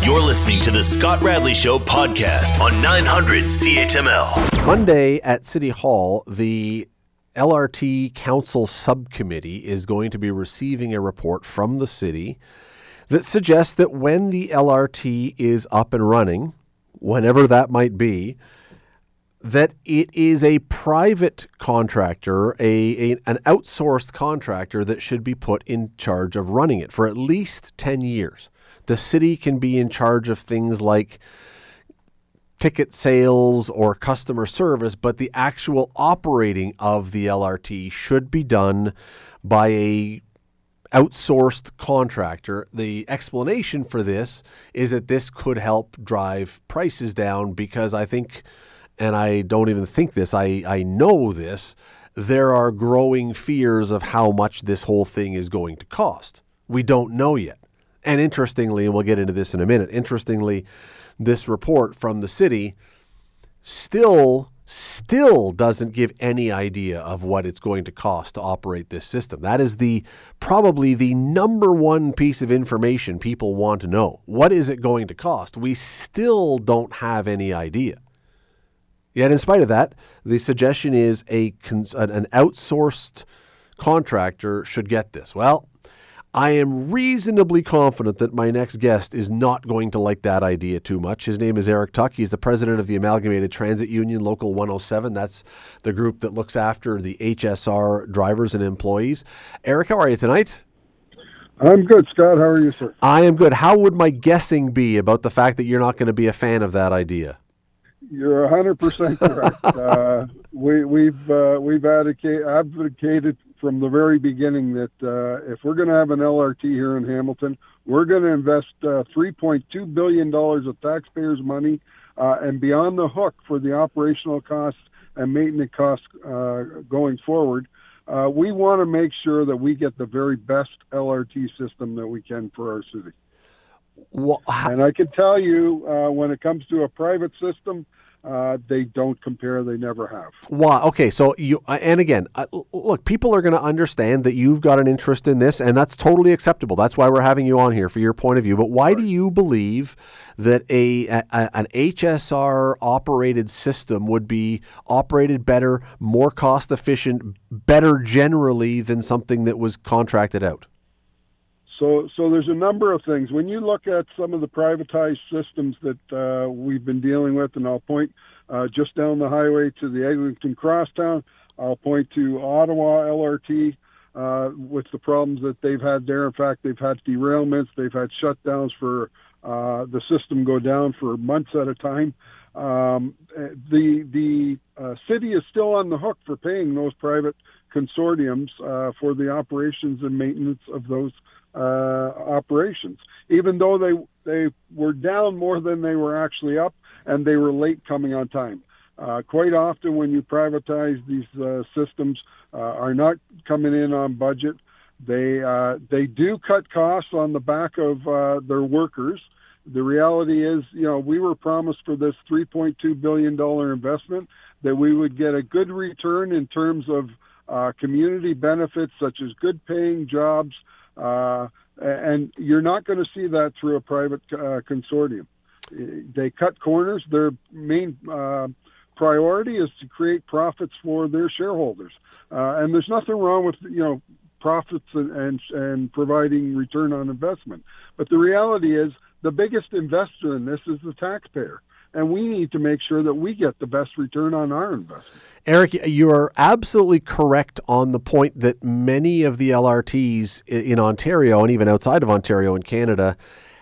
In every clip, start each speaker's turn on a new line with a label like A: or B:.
A: You're listening to the Scott Radley Show podcast on 900 CHML.
B: Monday at City Hall, the LRT Council Subcommittee is going to be receiving a report from the city that suggests that when the LRT is up and running, whenever that might be, that it is a private contractor, a, a, an outsourced contractor that should be put in charge of running it for at least 10 years. The city can be in charge of things like ticket sales or customer service, but the actual operating of the LRT should be done by a outsourced contractor. The explanation for this is that this could help drive prices down because I think and I don't even think this, I, I know this, there are growing fears of how much this whole thing is going to cost. We don't know yet. And interestingly, and we'll get into this in a minute, interestingly, this report from the city still still doesn't give any idea of what it's going to cost to operate this system. That is the probably the number one piece of information people want to know. What is it going to cost? We still don't have any idea. Yet, in spite of that, the suggestion is a an outsourced contractor should get this. Well, I am reasonably confident that my next guest is not going to like that idea too much. His name is Eric Tuck. He's the president of the Amalgamated Transit Union, Local 107. That's the group that looks after the HSR drivers and employees. Eric, how are you tonight?
C: I'm good, Scott. How are you, sir?
B: I am good. How would my guessing be about the fact that you're not going to be a fan of that idea?
C: You're 100 percent correct. uh, we, we've uh, we've advocate, advocated from the very beginning that uh, if we're going to have an LRT here in Hamilton, we're going to invest uh, 3.2 billion dollars of taxpayers' money uh, and be on the hook for the operational costs and maintenance costs uh, going forward. we want to make sure that we get the very best LRT system that we can for our city. Well, and I can tell you, when it comes to a private system, uh, they don't compare. They never have.
B: Wow. Okay. So you uh, and again, uh, look, people are going to understand that you've got an interest in this, and that's totally acceptable. That's why we're having you on here for your point of view. But why right. do you believe that a, a, an HSR operated system would be operated better, more cost efficient, better generally than something that was contracted out?
C: So, so there's a number of things. When you look at some of the privatized systems that uh, we've been dealing with, and I'll point uh, just down the highway to the Eglinton Crosstown, I'll point to Ottawa LRT uh, with the problems that they've had there. In fact, they've had derailments, they've had shutdowns for uh, the system go down for months at a time. Um, the the uh, city is still on the hook for paying those private consortiums uh, for the operations and maintenance of those uh, operations, even though they they were down more than they were actually up, and they were late coming on time. Uh, quite often, when you privatize these uh, systems, uh, are not coming in on budget. They uh, they do cut costs on the back of their workers. The reality is, you know, we were promised for this 3.2 billion dollar investment that we would get a good return in terms of uh, community benefits such as good paying jobs, uh, and you're not going to see that through a private uh, consortium. They cut corners. Their main uh, priority is to create profits for their shareholders, uh, and there's nothing wrong with you know profits and, and and providing return on investment. But the reality is, the biggest investor in this is the taxpayer and we need to make sure that we get the best return on our investment.
B: Eric, you are absolutely correct on the point that many of the LRTs in Ontario and even outside of Ontario in Canada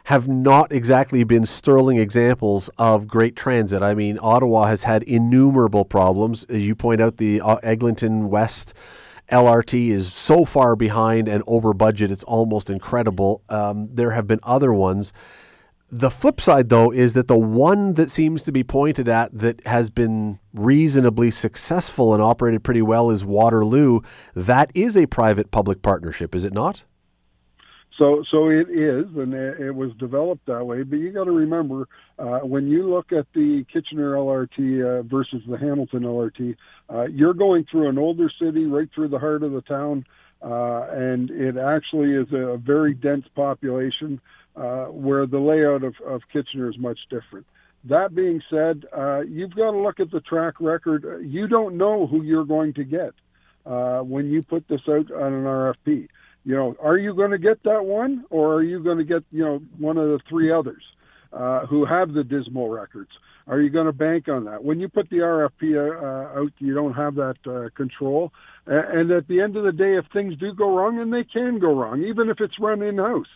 B: have not exactly been sterling examples of great transit. I mean, Ottawa has had innumerable problems. As you point out, the uh, Eglinton West LRT is so far behind and over budget, it's almost incredible. Um, there have been other ones. The flip side, though, is that the one that seems to be pointed at that has been reasonably successful and operated pretty well is Waterloo. That is a private public partnership, is it not?
C: So, so it is, and it, was developed that way. But you got to remember uh, when you look at the Kitchener LRT uh, versus the Hamilton LRT, uh, you're going through an older city, right through the heart of the town, uh, and it actually is a very dense population. Uh, where the layout of, of Kitchener is much different. That being said, uh, you've got to look at the track record. You don't know who you're going to get uh, when you put this out on an RFP. You know, are you going to get that one, or are you going to get you know one of the three others uh, who have the dismal records? Are you going to bank on that? When you put the RFP uh, out, you don't have that uh, control. And at the end of the day, if things do go wrong, and they can go wrong, even if it's run in house,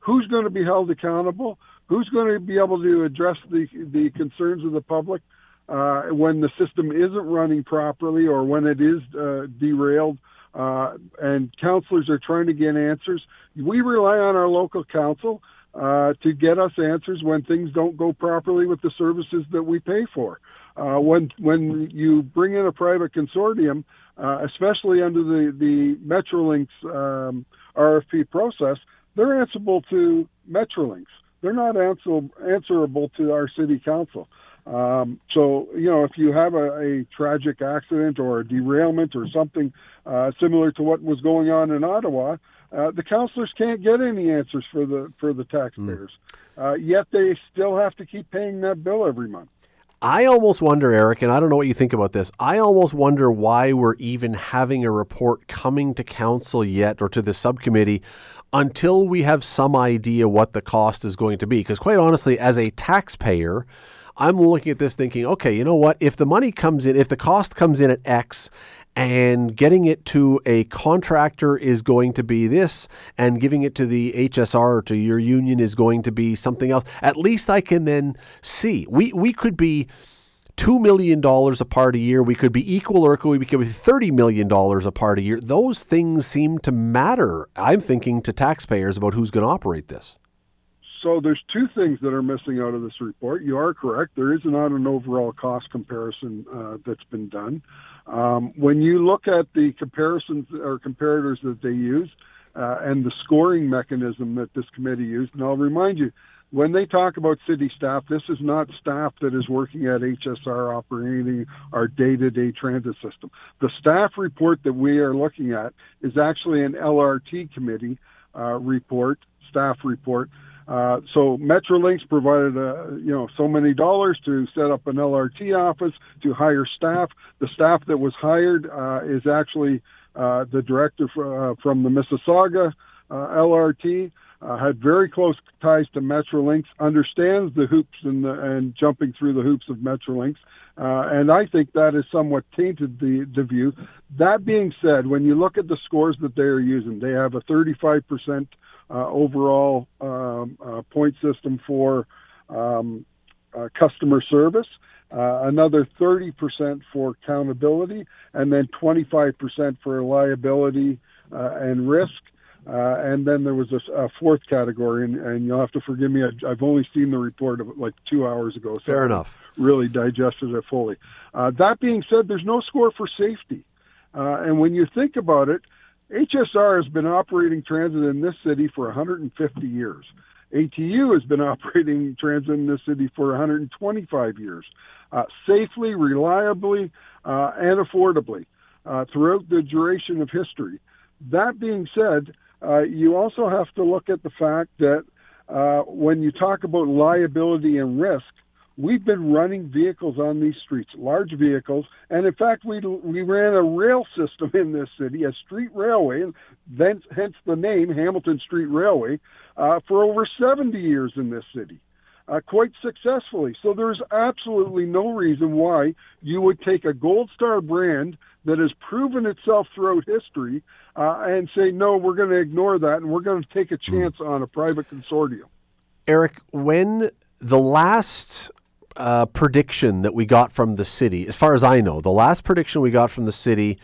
C: who's going to be held accountable? Who's going to be able to address the the concerns of the public uh, when the system isn't running properly or when it is uh, derailed? Uh, and councillors are trying to get answers. We rely on our local council uh, to get us answers when things don't go properly with the services that we pay for. Uh, when when you bring in a private consortium, uh, especially under the the Metrolinx um, RFP process, they're answerable to Metrolinx. They're not answer, answerable to our city council. Um, so, you know, if you have a, a, tragic accident or a derailment or something uh, similar to what was going on in Ottawa, uh, the councillors can't get any answers for the for the taxpayers. Mm. Uh, yet they still have to keep paying that bill every month.
B: I almost wonder, Eric, and I don't know what you think about this. I almost wonder why we're even having a report coming to council yet or to the subcommittee until we have some idea what the cost is going to be. Because, quite honestly, as a taxpayer, I'm looking at this thinking, okay, you know what? If the money comes in, if the cost comes in at X and getting it to a contractor is going to be this, and giving it to the HSR or to your union is going to be something else. At least I can then see. We we could be two million dollars apart a year. We could be equal, or we could be thirty million dollars apart a year. Those things seem to matter. I'm thinking to taxpayers about who's going to operate this.
C: So there's two things that are missing out of this report. You are correct. There is not an overall cost comparison uh, that's been done. Um, when you look at the comparisons or comparators that they use uh, and the scoring mechanism that this committee used, and I'll remind you, when they talk about city staff, this is not staff that is working at HSR operating our day-to-day transit system. The staff report that we are looking at is actually an LRT committee uh, report, staff report uh, so Metrolinx provided, uh, you know, so many dollars to set up an LRT office to hire staff. The staff that was hired uh, is actually uh, the director for, uh, from the Mississauga LRT. Had very close ties to Metrolinx, understands the hoops and, the, and jumping through the hoops of Metrolinx, uh, and I think that has somewhat tainted the the view. That being said, when you look at the scores that they are using, they have a 35 percent uh, overall um, uh, point system for um, uh, customer service, Uh, another 30% for accountability, and then 25% for liability uh and risk. Uh, and then there was a, a fourth category, and, and, you'll have to forgive me. I, have only seen the report of like two hours ago, so
B: fair enough.
C: Really digested it fully. Uh, that being said, there's no score for safety, uh, and when you think about it, HSR has been operating transit in this city for 150 years. ATU has been operating transit in this city for 125 years, uh, safely, reliably, uh, and affordably uh, throughout the duration of history. That being said, uh, you also have to look at the fact that uh, when you talk about liability and risk, we've been running vehicles on these streets, large vehicles, and in fact, we we ran a rail system in this city, a street railway, and then hence the name Hamilton Street Railway, uh, for over 70 years in this city. Uh, quite successfully. So there's absolutely no reason why you would take a Gold Star brand that has proven itself throughout history uh, and say, no, we're going to ignore that and we're going to take a hmm. chance on a private consortium.
B: Eric, when the last uh, prediction that we got from the city, as far as I know, the last prediction we got from the city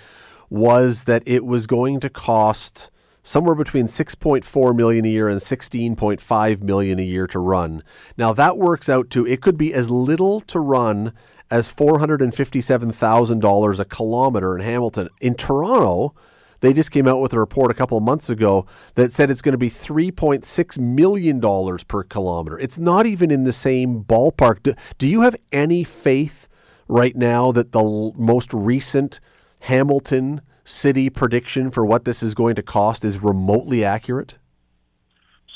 B: was that it was going to cost somewhere between 6.4 million a year and 16.5 million a year to run. Now that works out to it could be as little to run as $457,000 a kilometer in Hamilton. In Toronto, they just came out with a report a couple of months ago that said it's going to be $3.6 million per kilometer. It's not even in the same ballpark. Do, do you have any faith right now that the l- most recent Hamilton city prediction for what this is going to cost is remotely accurate?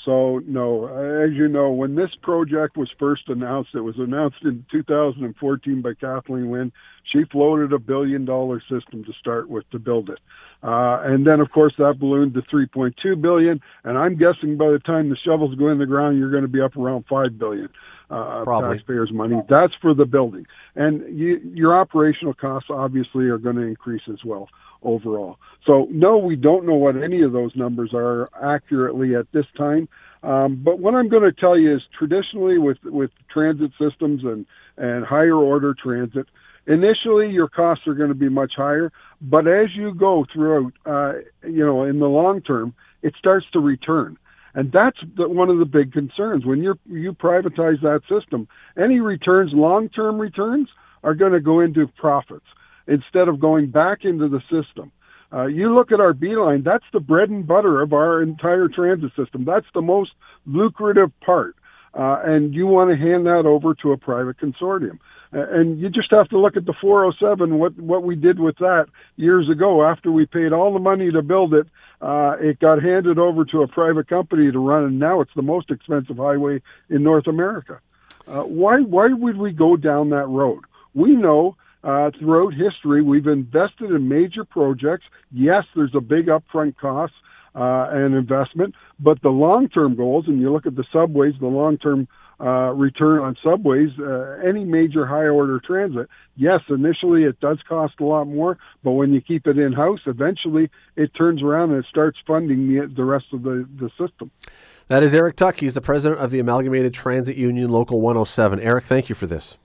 C: So, no, as you know, when this project was first announced, it was announced in 2014 by Kathleen Wynne. She floated a billion dollar system to start with to build it. Uh, and then, of course, that ballooned to 3.2 billion. And I'm guessing by the time the shovels go in the ground, you're going to be up around 5 billion. Uh, taxpayers' money. That's for the building, and you, your operational costs obviously are going to increase as well overall. So, no, we don't know what any of those numbers are accurately at this time. Um, but what I'm going to tell you is traditionally with, with transit systems and, and higher order transit, initially your costs are going to be much higher. But as you go throughout, uh, you know, in the long term, it starts to return. And that's the, one of the big concerns. When you you privatize that system, any returns, long-term returns, are going to go into profits instead of going back into the system. Uh, you look at our B-Line, that's the bread and butter of our entire transit system. That's the most lucrative part. Uh, and you want to hand that over to a private consortium. And you just have to look at the 407, what, what we did with that years ago. After we paid all the money to build it, uh, it got handed over to a private company to run, and now it's the most expensive highway in North America. Uh, why, why would we go down that road? We know uh, throughout history, we've invested in major projects. Yes, there's a big upfront cost uh, and investment, but the long-term goals, and you look at the subways, the long-term uh, return on subways, uh, any major high-order transit, yes, initially it does cost a lot more, but when you keep it in-house, eventually it turns around and it starts funding the, the rest of the, the system.
B: That is Eric Tuck. He's the president of the Amalgamated Transit Union Local 107. Eric, thank you for this.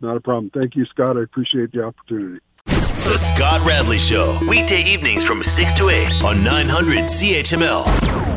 C: Not a problem. Thank you, Scott. I appreciate the opportunity.
A: The Scott Radley Show. Weekday evenings from 6 to 8 on 900 CHML.